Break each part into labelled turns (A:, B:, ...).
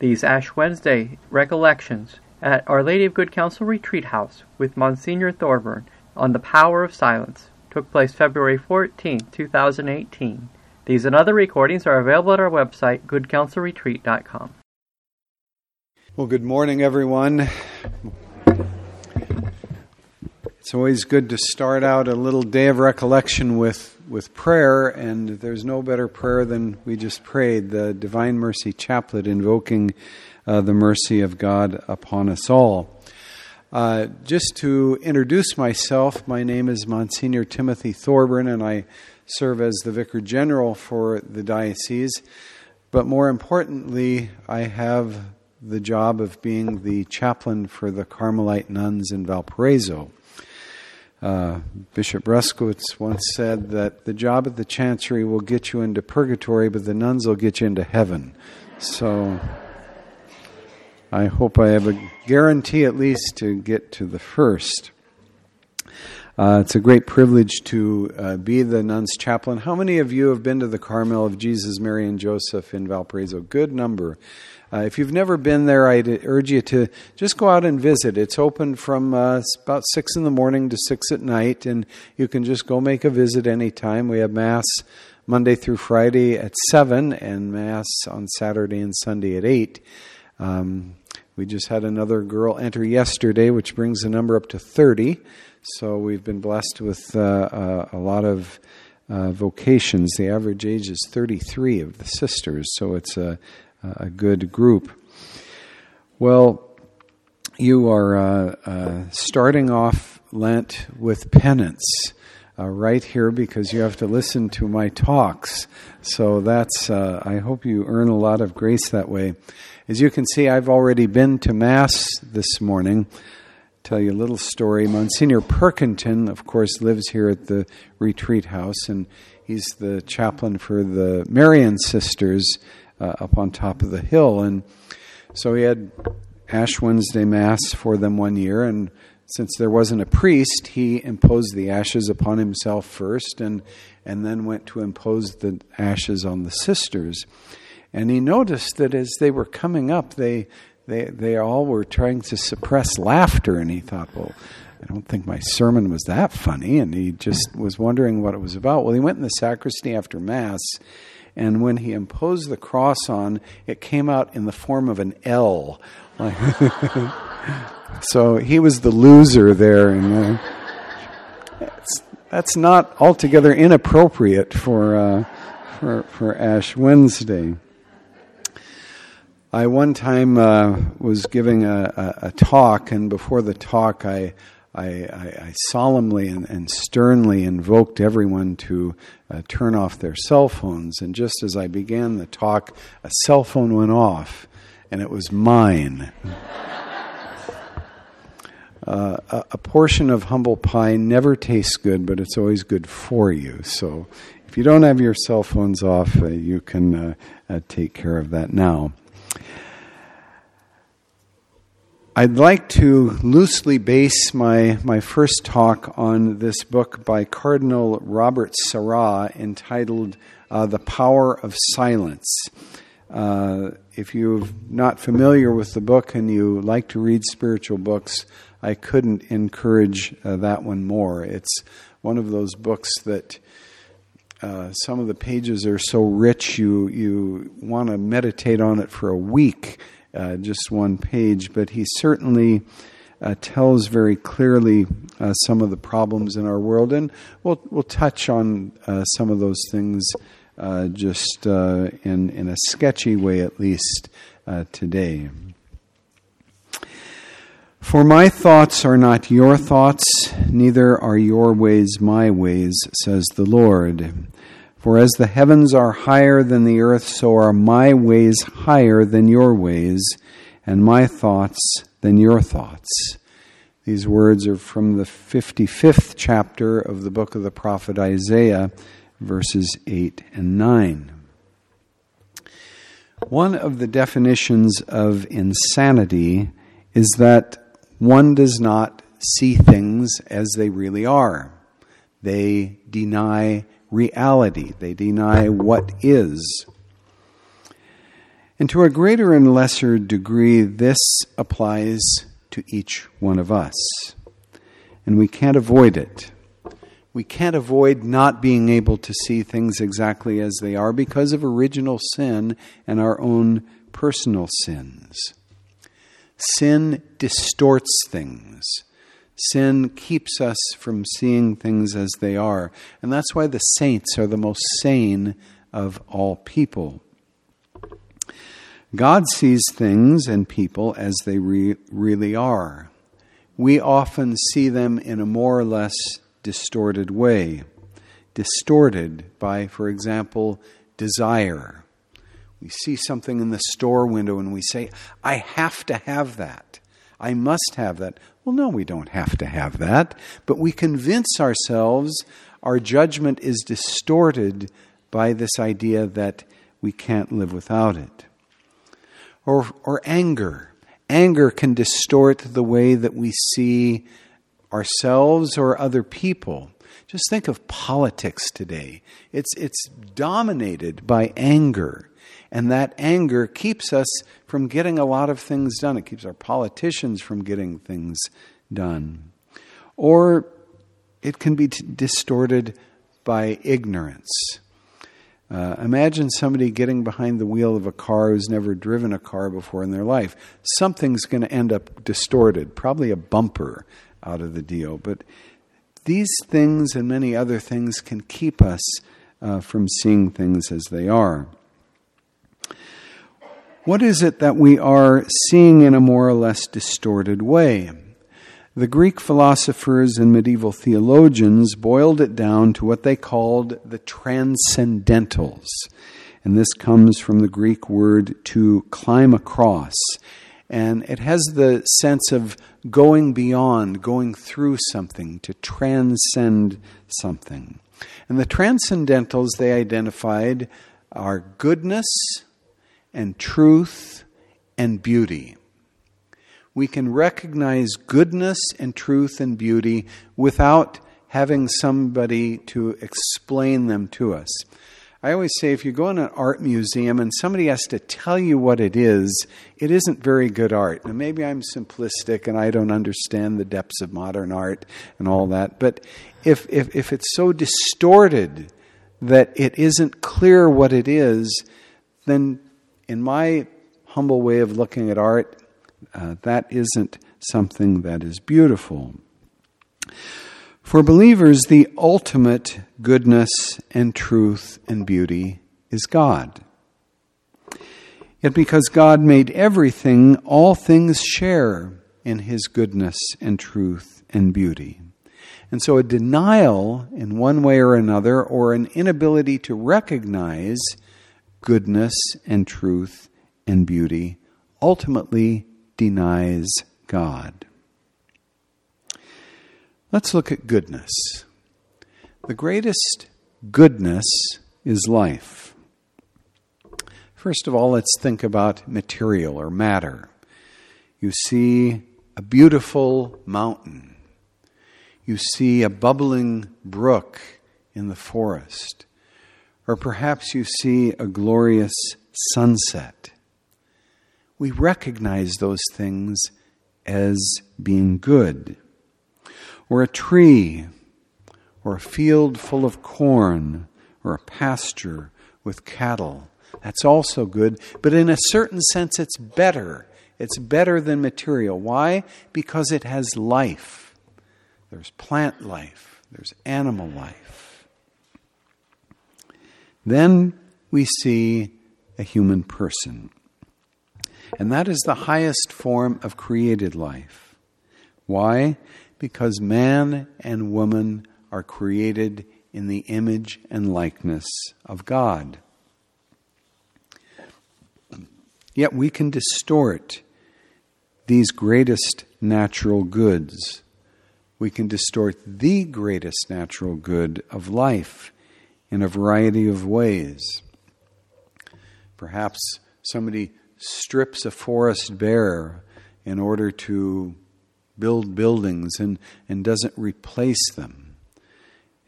A: these Ash Wednesday recollections at Our Lady of Good Counsel Retreat House with Monsignor Thorburn on the power of silence took place February 14, 2018. These and other recordings are available at our website, goodcounselretreat.com.
B: Well, good morning, everyone. It's always good to start out a little day of recollection with, with prayer, and there's no better prayer than we just prayed the Divine Mercy Chaplet, invoking uh, the mercy of God upon us all. Uh, just to introduce myself, my name is Monsignor Timothy Thorburn, and I serve as the Vicar General for the diocese. But more importantly, I have the job of being the chaplain for the Carmelite nuns in Valparaiso. Uh, Bishop Bruskewitz once said that the job at the chancery will get you into purgatory, but the nuns will get you into heaven. So I hope I have a guarantee at least to get to the first. Uh, it's a great privilege to uh, be the nun's chaplain. How many of you have been to the Carmel of Jesus, Mary, and Joseph in Valparaiso? Good number. Uh, if you've never been there, I'd urge you to just go out and visit. It's open from uh, about 6 in the morning to 6 at night, and you can just go make a visit anytime. We have Mass Monday through Friday at 7 and Mass on Saturday and Sunday at 8. Um, we just had another girl enter yesterday, which brings the number up to 30. So we've been blessed with uh, uh, a lot of uh, vocations. The average age is 33 of the sisters, so it's a, a good group. Well, you are uh, uh, starting off Lent with penance. Uh, right here because you have to listen to my talks. So that's, I hope you earn a lot of grace that way. As you can see, I've already been to Mass this morning. Tell you a little story. Monsignor Perkinton, of course, lives here at the retreat house, and he's the chaplain for the Marian sisters uh, up on top of the hill. And so he had Ash Wednesday Mass for them one year, and since there wasn't a priest, he imposed the ashes upon himself first, and and then went to impose the ashes on the sisters. And he noticed that as they were coming up, they, they, they all were trying to suppress laughter. And he thought, well, I don't think my sermon was that funny. And he just was wondering what it was about. Well, he went in the sacristy after Mass. And when he imposed the cross on, it came out in the form of an L. so he was the loser there. And uh, that's, not altogether inappropriate for, uh, for, for Ash Wednesday. I one time uh, was giving a, a, a, talk, and before the talk, I, I, I solemnly and, and, sternly invoked everyone to uh, turn off their cell phones. And just as I began the talk, a cell phone went off, and it was mine. Uh, a, a, portion of humble pie never tastes good, but it's always good for you. So if you don't have your cell phones off, uh, you can uh, uh, take care of that now. I'd like to loosely base my, my first talk on this book by Cardinal Robert Sarah entitled uh, The Power of Silence. Uh, if you're not familiar with the book and you like to read spiritual books, I couldn't encourage uh, that one more. It's one of those books that uh, some of the pages are so rich you you want to meditate on it for a week uh, just one page, but he certainly uh, tells very clearly uh, some of the problems in our world, and we'll we'll touch on uh, some of those things uh, just uh, in in a sketchy way, at least today. For my thoughts are not your thoughts, neither are your ways my ways, says the Lord. For as the heavens are higher than the earth, so are my ways higher than your ways, and my thoughts than your thoughts. These words are from the 55th chapter of the book of the prophet Isaiah, verses 8 and 9. One of the definitions of insanity is that one does not see things as they really are. They deny reality, they deny what is. And to a greater and lesser degree, this applies to each one of us. And we can't avoid it. We can't avoid not being able to see things exactly as they are because of original sin and our own personal sins. Sin distorts things. Sin keeps us from seeing things as they are. And that's why the saints are the most sane of all people. God sees things and people as they re- really are. We often see them in a more or less distorted way. Distorted by, for example, desire. We see something in the store window and we say, I have to have that. I must have that. Well, no, we don't have to have that. But we convince ourselves our judgment is distorted by this idea that we can't live without it or, or anger. Anger can distort the way that we see ourselves or other people. Just think of politics today. It's, it's dominated by anger. And that anger keeps us from getting a lot of things done. It keeps our politicians from getting things done. Or it can be t- distorted by ignorance. Uh, imagine somebody getting behind the wheel of a car who's never driven a car before in their life. Something's going to end up distorted, probably a bumper out of the deal. But these things and many other things can keep us uh, from seeing things as they are. What is it that we are seeing in a more or less distorted way? The Greek philosophers and medieval theologians boiled it down to what they called the transcendentals. And this comes from the Greek word to climb across. And it has the sense of going beyond, going through something, to transcend something. And the transcendentals they identified are goodness and truth and beauty we can recognize goodness and truth and beauty without having somebody to explain them to us. I always say if you go in an art museum and somebody has to tell you what it is, it isn't very good art. Now, maybe I'm simplistic and I don't understand the depths of modern art and all that, but if, if, if it's so distorted that it isn't clear what it is, then in my humble way of looking at art, uh, that isn't something that is beautiful. For believers, the ultimate goodness and truth and beauty is God. Yet because God made everything, all things share in His goodness and truth and beauty. And so a denial in one way or another, or an inability to recognize goodness and truth and beauty, ultimately denies God. Let's look at goodness. The greatest goodness is life. First of all, let's think about material or matter. You see a beautiful mountain. You see a bubbling brook in the forest. Or perhaps you see a glorious sunset we recognize those things as being good. Or a tree, or a field full of corn, or a pasture with cattle. That's also good, but in a certain sense, it's better. It's better than material. Why? Because it has life. There's plant life, there's animal life. Then we see a human person. And that is the highest form of created life. Why? Because man and woman are created in the image and likeness of God. Yet we can distort these greatest natural goods. We can distort the greatest natural good of life in a variety of ways. Perhaps somebody strips a forest bare in order to build buildings and, and doesn't replace them.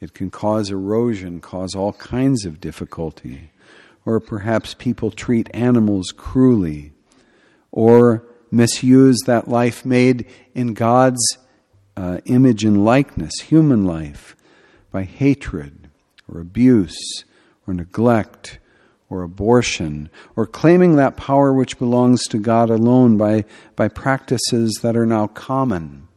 B: It can cause erosion, cause all kinds of difficulty. or perhaps people treat animals cruelly, or misuse that life made in God's uh, image and likeness, human life, by hatred or abuse or neglect or abortion, or claiming that power which belongs to God alone by, by practices that are now common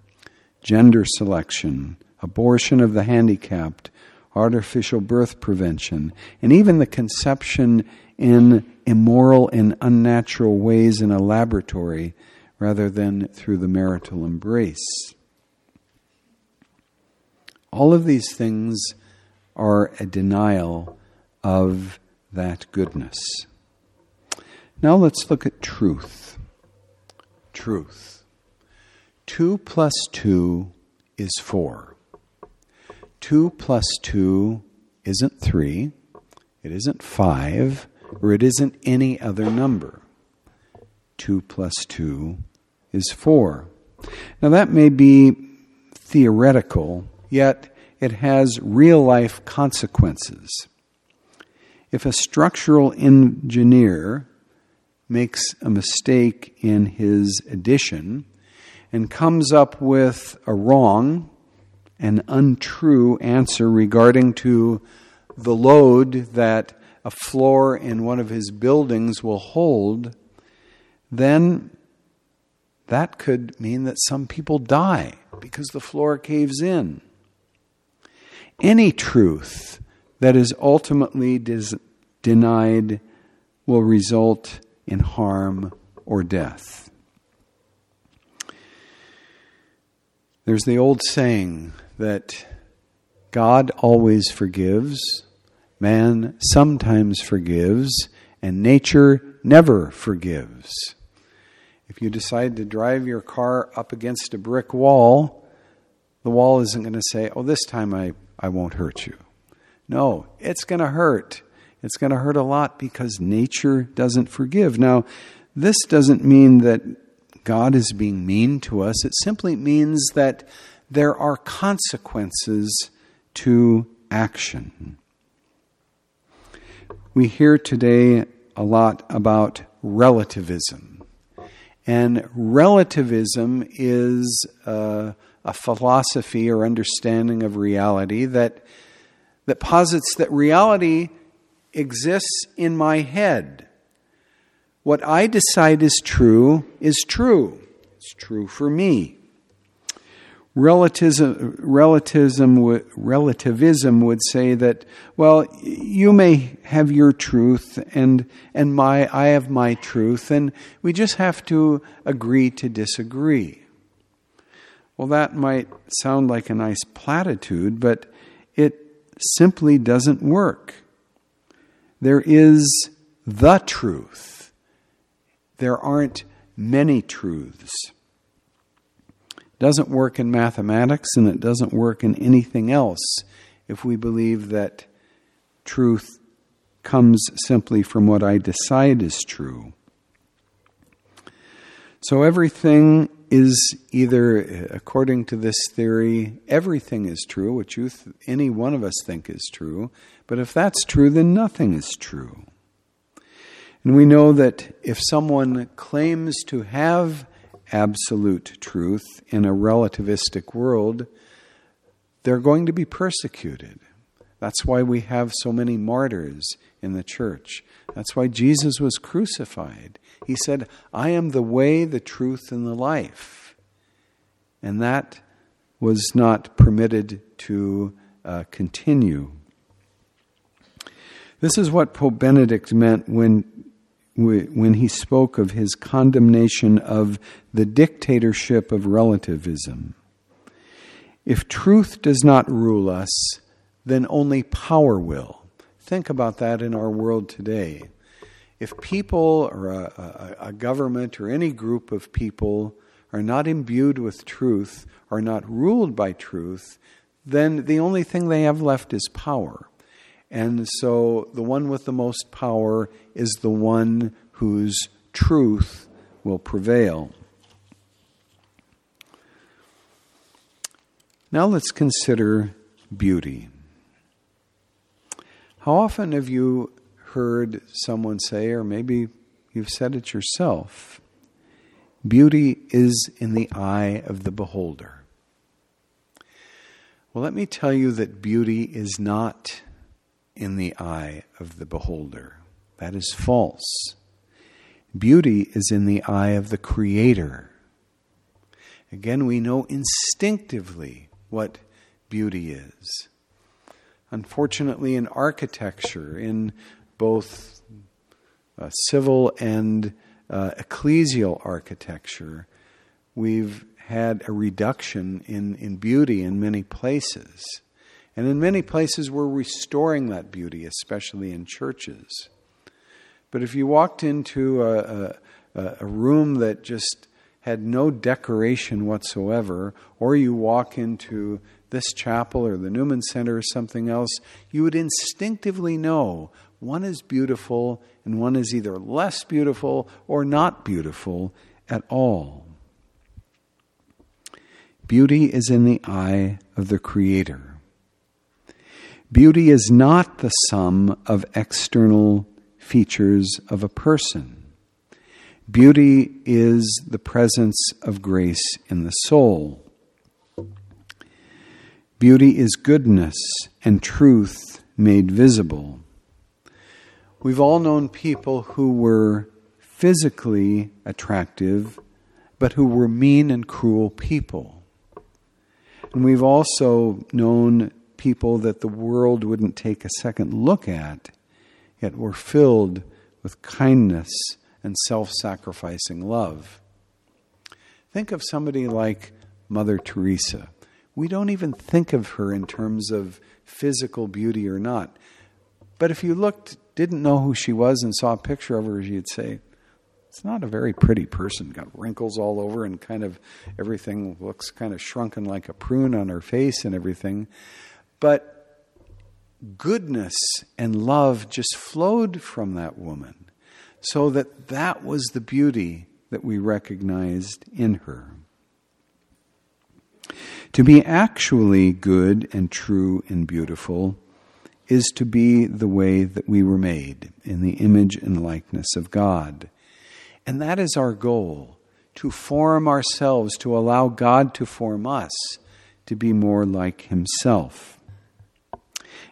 B: gender selection, abortion of the handicapped, artificial birth prevention, and even the conception in immoral and unnatural ways in a laboratory rather than through the marital embrace. All of these things are a denial of that goodness. Now let's look at truth. Truth. 2 plus 2 is 4. 2 plus 2 isn't 3, it isn't 5, or it isn't any other number. 2 plus 2 is 4. Now that may be theoretical, yet it has real life consequences. If a structural engineer makes a mistake in his addition and comes up with a wrong an untrue answer regarding to the load that a floor in one of his buildings will hold, then that could mean that some people die because the floor caves in. Any truth that is ultimately dis- denied will result in harm or death. There's the old saying that God always forgives, man sometimes forgives, and nature never forgives. If you decide to drive your car up against a brick wall, the wall isn't going to say, Oh, this time I, I won't hurt you. No, it's going to hurt. It's going to hurt a lot because nature doesn't forgive. Now, this doesn't mean that God is being mean to us, it simply means that there are consequences to action. We hear today a lot about relativism. And relativism is a, a philosophy or understanding of reality that, that posits that reality exists in my head. What I decide is true is true. It's true for me. Relativism, relativism, relativism would say that, well, you may have your truth and, and my, I have my truth, and we just have to agree to disagree. Well, that might sound like a nice platitude, but it simply doesn't work. There is the truth. There aren't many truths. It doesn't work in mathematics and it doesn't work in anything else if we believe that truth comes simply from what I decide is true. So everything is either, according to this theory, everything is true, which th- any one of us think is true, but if that's true, then nothing is true. And we know that if someone claims to have absolute truth in a relativistic world, they're going to be persecuted. That's why we have so many martyrs in the church. That's why Jesus was crucified. He said, I am the way, the truth, and the life. And that was not permitted to uh, continue. This is what Pope Benedict meant when, when he spoke of his condemnation of the dictatorship of relativism. If truth does not rule us, then only power will. Think about that in our world today. If people or a, a, a, government or any group of people are not imbued with truth, are not ruled by truth, then the only thing they have left is power. And so the one with the most power is the one whose truth will prevail. Now let's consider beauty. How often have you heard someone say, or maybe you've said it yourself beauty is in the eye of the beholder. Well, let me tell you that beauty is not in the eye of the beholder. That is false. Beauty is in the eye of the Creator. Again, we know instinctively what beauty is. Unfortunately, in architecture, in both uh, civil and uh, ecclesial architecture, we've had a reduction in, in beauty in many places. And in many places, we're restoring that beauty, especially in churches. But if you walked into a, a, a room that just had no decoration whatsoever, or you walk into this chapel or the Newman Center or something else, you would instinctively know one is beautiful and one is either less beautiful or not beautiful at all. Beauty is in the eye of the Creator. Beauty is not the sum of external features of a person. Beauty is the presence of grace in the soul. Beauty is goodness and truth made visible. We've all known people who were physically attractive, but who were mean and cruel people. And we've also known people that the world wouldn't take a second look at, yet were filled with kindness and self sacrificing love. Think of somebody like Mother Teresa. We don't even think of her in terms of physical beauty or not. But if you looked, didn't know who she was, and saw a picture of her, you'd say, it's not a very pretty person. Got wrinkles all over, and kind of everything looks kind of shrunken like a prune on her face and everything. But goodness and love just flowed from that woman, so that that was the beauty that we recognized in her. To be actually good and true and beautiful is to be the way that we were made in the image and likeness of God. And that is our goal to form ourselves, to allow God to form us to be more like Himself.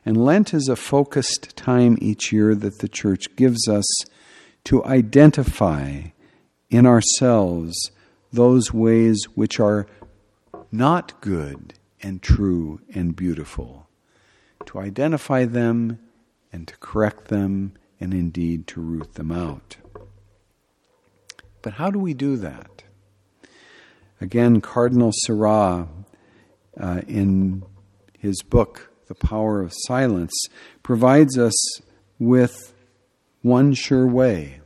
B: And Lent is a focused time each year that the church gives us to identify in ourselves those ways which are not good and true and beautiful, to identify them and to correct them and indeed to root them out. But how do we do that? Again, Cardinal Sarah, uh, in his book, The Power of Silence, provides us with one sure way,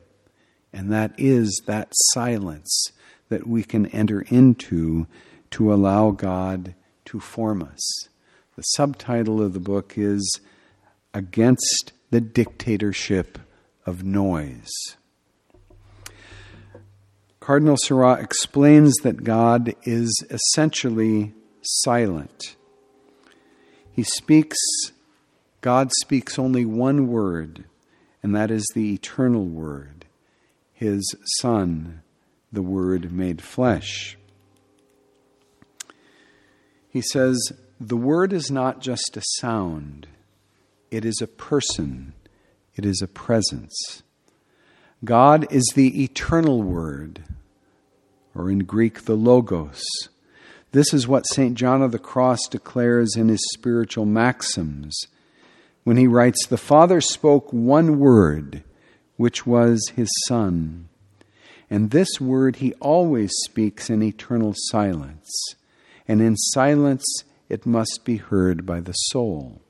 B: and that is that silence that we can enter into to allow God to form us. The subtitle of the book is Against the Dictatorship of Noise. Cardinal Sarah explains that God is essentially silent. He speaks, God speaks only one word, and that is the eternal word, His Son, the Word made flesh. He says, The word is not just a sound, it is a person, it is a presence. God is the eternal word, or in Greek, the Logos. This is what St. John of the Cross declares in his spiritual maxims when he writes, The Father spoke one word, which was his Son. And this word he always speaks in eternal silence and in silence it must be heard by the soul.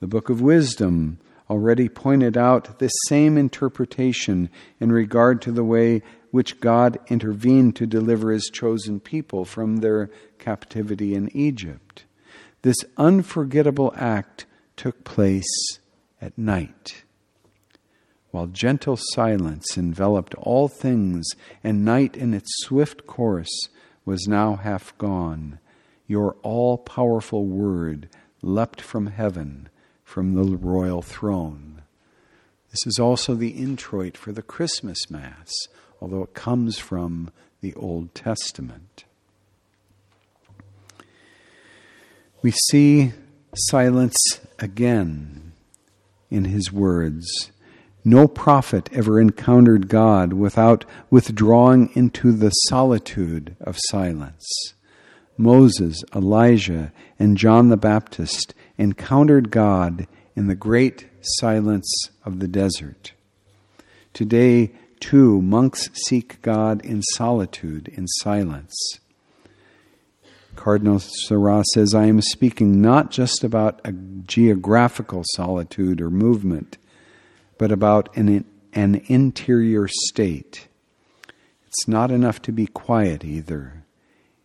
B: The Book of Wisdom already pointed out this same interpretation in regard to the way which God intervened to deliver his chosen people from their captivity in Egypt. This unforgettable act took place at night. While gentle silence enveloped all things, and night in its swift course was now half gone, your all powerful word leapt from heaven, from the royal throne. This is also the introit for the Christmas Mass, although it comes from the Old Testament. We see silence again in his words. No prophet ever encountered God without withdrawing into the solitude of silence. Moses, Elijah, and John the Baptist encountered God in the great silence of the desert. Today, too, monks seek God in solitude, in silence. Cardinal Sarah says, I am speaking not just about a geographical solitude or movement, but about an, an interior state. It's not enough to be quiet either,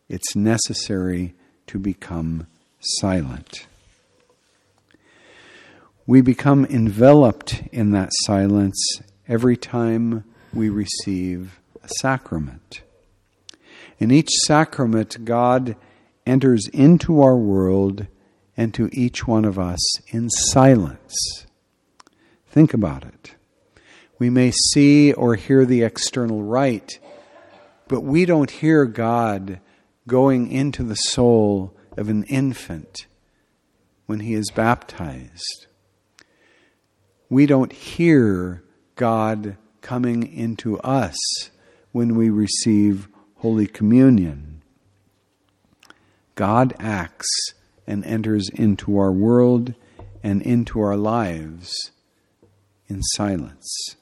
B: it's necessary to become silent. We become enveloped in that silence every time we receive a sacrament. In each sacrament, God enters into our world and to each one of us in silence. Think about it. We may see or hear the external rite, but we don't hear God going into the soul of an infant when he is baptized. We don't hear God coming into us when we receive Holy Communion. God acts and enters into our world and into our lives in silence.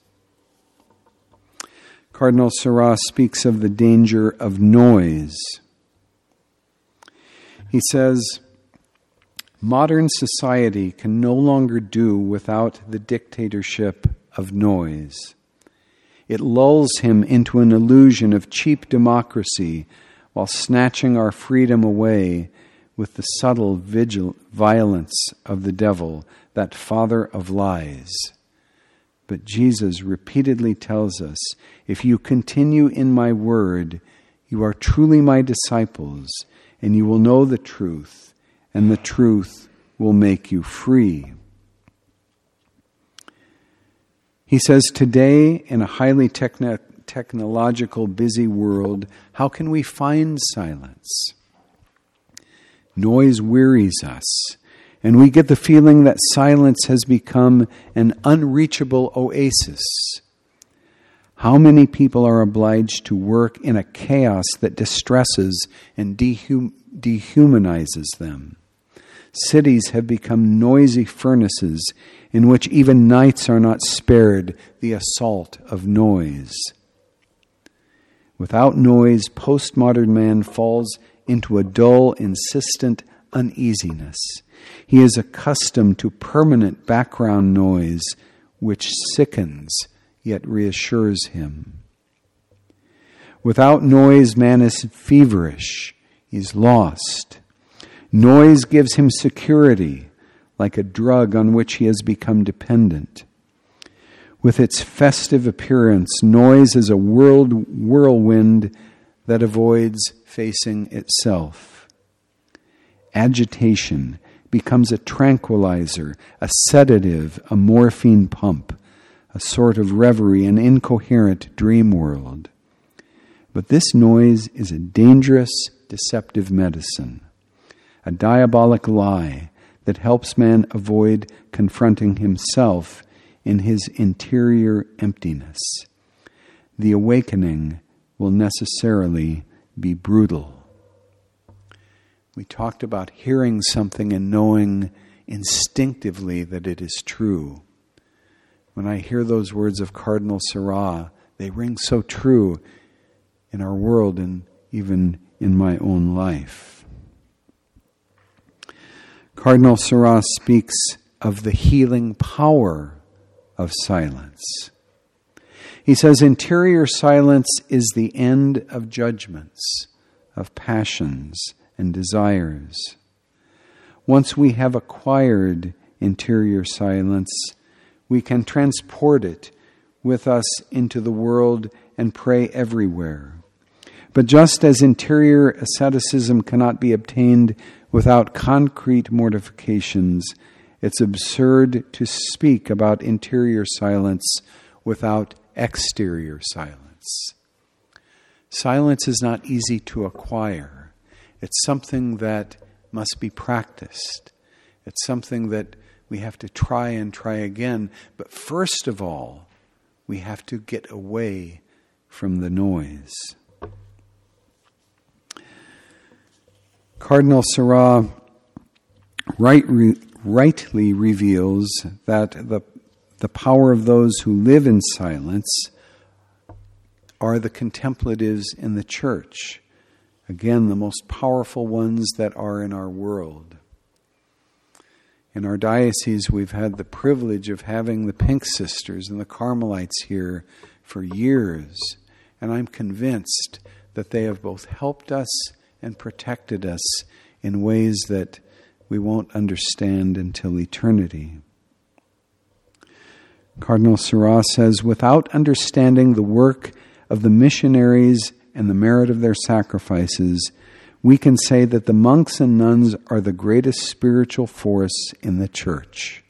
B: Cardinal Sarah speaks of the danger of noise. He says, Modern society can no longer do without the dictatorship of noise. It lulls him into an illusion of cheap democracy while snatching our freedom away with the subtle vigil- violence of the devil, that father of lies. But Jesus repeatedly tells us if you continue in my word, you are truly my disciples, and you will know the truth, and the truth will make you free. He says, Today, in a highly techn- technological, busy world, how can we find silence? Noise wearies us, and we get the feeling that silence has become an unreachable oasis. How many people are obliged to work in a chaos that distresses and dehum- dehumanizes them? Cities have become noisy furnaces in which even nights are not spared the assault of noise. Without noise, postmodern man falls into a dull, insistent uneasiness. He is accustomed to permanent background noise which sickens yet reassures him. Without noise, man is feverish, he's lost. Noise gives him security, like a drug on which he has become dependent. With its festive appearance, noise is a world whirlwind that avoids facing itself. Agitation becomes a tranquilizer, a sedative, a morphine pump, a sort of reverie, an incoherent dream world. But this noise is a dangerous, deceptive medicine, a diabolic lie that helps man avoid confronting himself in his interior emptiness. The awakening will necessarily be brutal. We talked about hearing something and knowing instinctively that it is true. When I hear those words of Cardinal Sarah, they ring so true in our world and even in my own life. Cardinal Sarah speaks of the healing power of silence. He says interior silence is the end of judgments, of passions, and desires. Once we have acquired interior silence, we can transport it with us into the world and pray everywhere. But just as interior asceticism cannot be obtained without concrete mortifications, It's absurd to speak about interior silence without exterior silence. Silence is not easy to acquire. It's something that must be practiced. It's something that we have to try and try again. But first of all, we have to get away from the noise. Cardinal Sarah right, re, rightly reveals that the, the power of those who live in silence are the contemplatives in the church. Again, the most powerful ones that are in our world. In our diocese, we've had the privilege of having the Pink Sisters and the Carmelites here for years, and I'm convinced that they have both helped us and protected us in ways that we won't understand until eternity. Cardinal Sarah says, without understanding the work of the missionaries and the merit of their sacrifices, we can say that the monks and nuns are the greatest spiritual force in the church.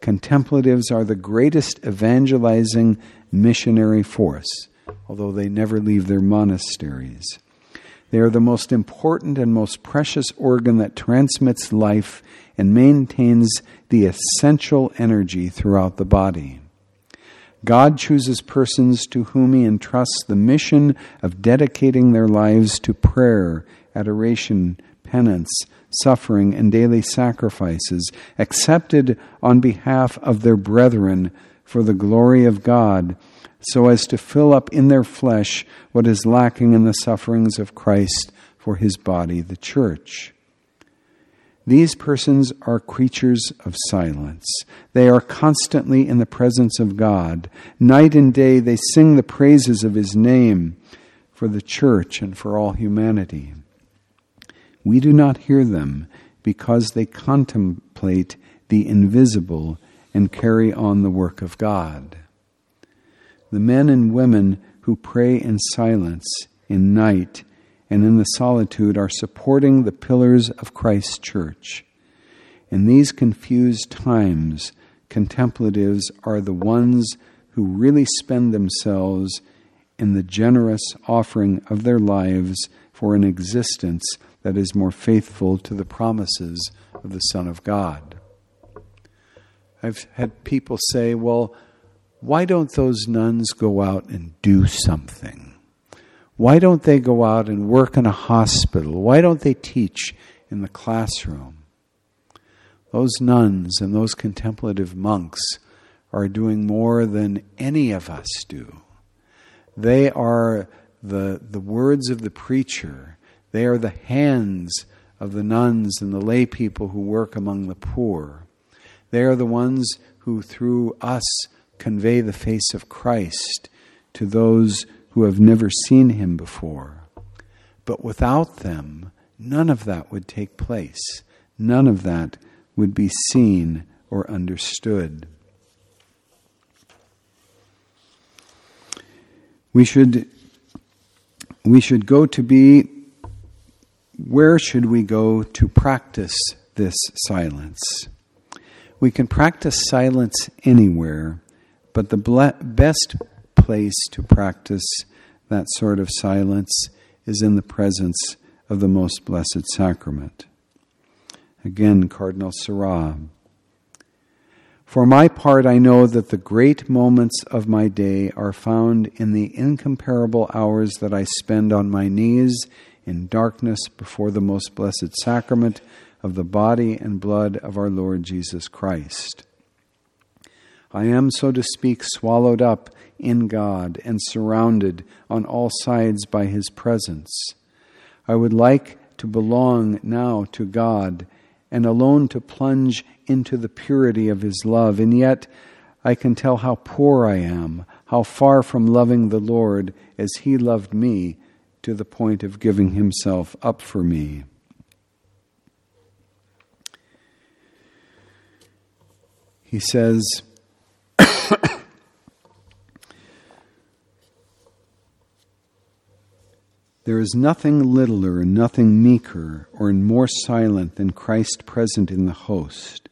B: Contemplatives are the greatest evangelizing missionary force, although they never leave their monasteries. They are the most important and most precious organ that transmits life and maintains the essential energy throughout the body. God chooses persons to whom He entrusts the mission of dedicating their lives to prayer adoration, penance, suffering, and daily sacrifices, accepted on behalf of their brethren for the glory of God, so as to fill up in their flesh what is lacking in the sufferings of Christ for his body, the church. These persons are creatures of silence. They are constantly in the presence of God. Night and day they sing the praises of his name for the church and for all humanity. We do not hear them because they contemplate the invisible and carry on the work of God. The men and women who pray in silence, in night, and in the solitude are supporting the pillars of Christ's church. In these confused times, contemplatives are the ones who really spend themselves in the generous offering of their lives for an existence that is more faithful to the promises of the Son of God. I've had people say, well, why don't those nuns go out and do something? Why don't they go out and work in a hospital? Why don't they teach in the classroom? Those nuns and those contemplative monks are doing more than any of us do. They are the, the words of the preacher they are the hands of the nuns and the lay people who work among the poor. They are the ones who, through us, convey the face of Christ to those who have never seen him before. But without them, none of that would take place. None of that would be seen or understood. We should, we should go to be where should we go to practice this silence? We can practice silence anywhere, but the ble- best place to practice that sort of silence is in the presence of the most blessed sacrament. Again, Cardinal Sarah. For my part, I know that the great moments of my day are found in the incomparable hours that I spend on my knees in darkness before the most blessed sacrament of the body and blood of our Lord Jesus Christ. I am, so to speak, swallowed up in God and surrounded on all sides by His presence. I would like to belong now to God and alone to plunge into the purity of His love, and yet I can tell how poor I am, how far from loving the Lord as He loved me to the point of giving himself up for me. He says, There is nothing littler nothing meeker or more silent than Christ present in the host.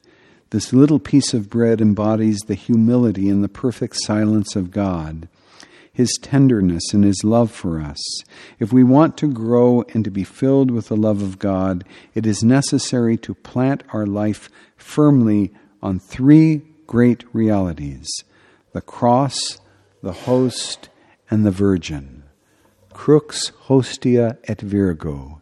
B: This little piece of bread embodies the humility and the perfect silence of God, His tenderness and His love for us. If we want to grow and to be filled with the love of God, it is necessary to plant our life firmly on three great realities the cross, the host, and the virgin. Crux, hostia, et virgo.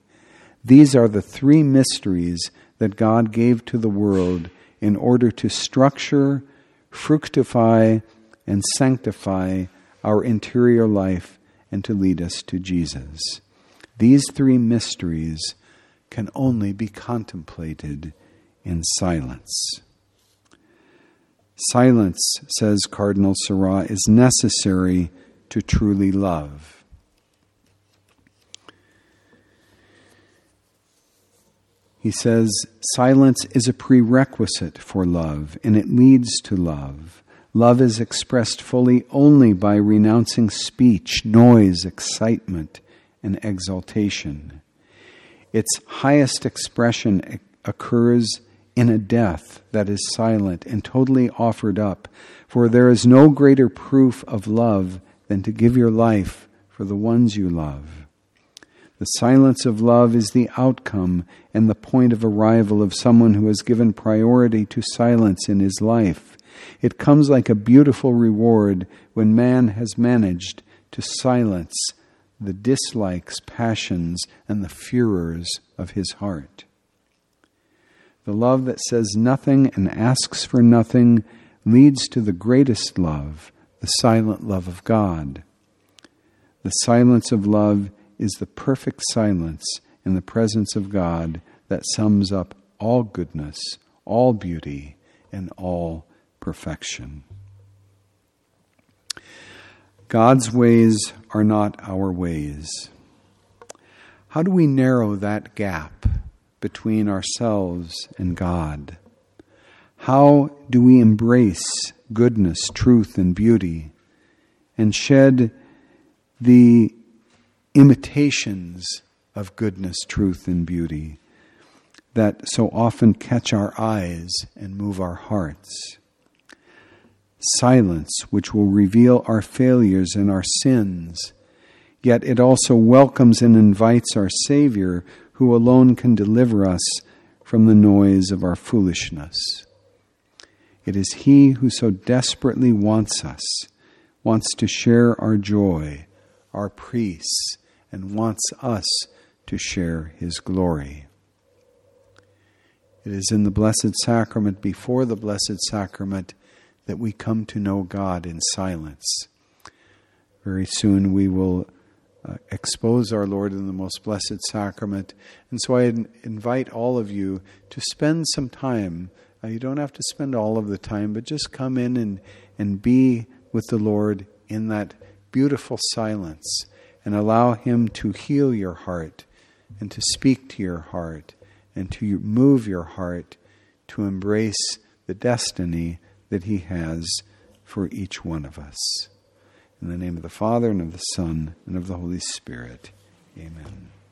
B: These are the three mysteries that God gave to the world in order to structure, fructify, and sanctify our interior life and to lead us to Jesus. These three mysteries can only be contemplated in silence. Silence, says Cardinal Sarah, is necessary to truly love. He says, silence is a prerequisite for love, and it leads to love. Love is expressed fully only by renouncing speech, noise, excitement, and exaltation. Its highest expression occurs in a death that is silent and totally offered up, for there is no greater proof of love than to give your life for the ones you love. The silence of love is the outcome and the point of arrival of someone who has given priority to silence in his life. It comes like a beautiful reward when man has managed to silence the dislikes, passions, and the furors of his heart. The love that says nothing and asks for nothing leads to the greatest love, the silent love of God. The silence of love is the perfect silence in the presence of God that sums up all goodness, all beauty, and all perfection. God's ways are not our ways. How do we narrow that gap between ourselves and God? How do we embrace goodness, truth, and beauty and shed the imitations of goodness, truth, and beauty that so often catch our eyes and move our hearts. Silence, which will reveal our failures and our sins, yet it also welcomes and invites our Savior, who alone can deliver us from the noise of our foolishness. It is He who so desperately wants us, wants to share our joy, our peace, and wants us to share his glory. It is in the Blessed Sacrament, before the Blessed Sacrament, that we come to know God in silence. Very soon we will uh, expose our Lord in the most blessed sacrament. And so I invite all of you to spend some time. Uh, you don't have to spend all of the time, but just come in and, and be with the Lord in that beautiful silence and allow Him to heal your heart and to speak to your heart and to move your heart to embrace the destiny that He has for each one of us. In the name of the Father, and of the Son, and of the Holy Spirit. Amen.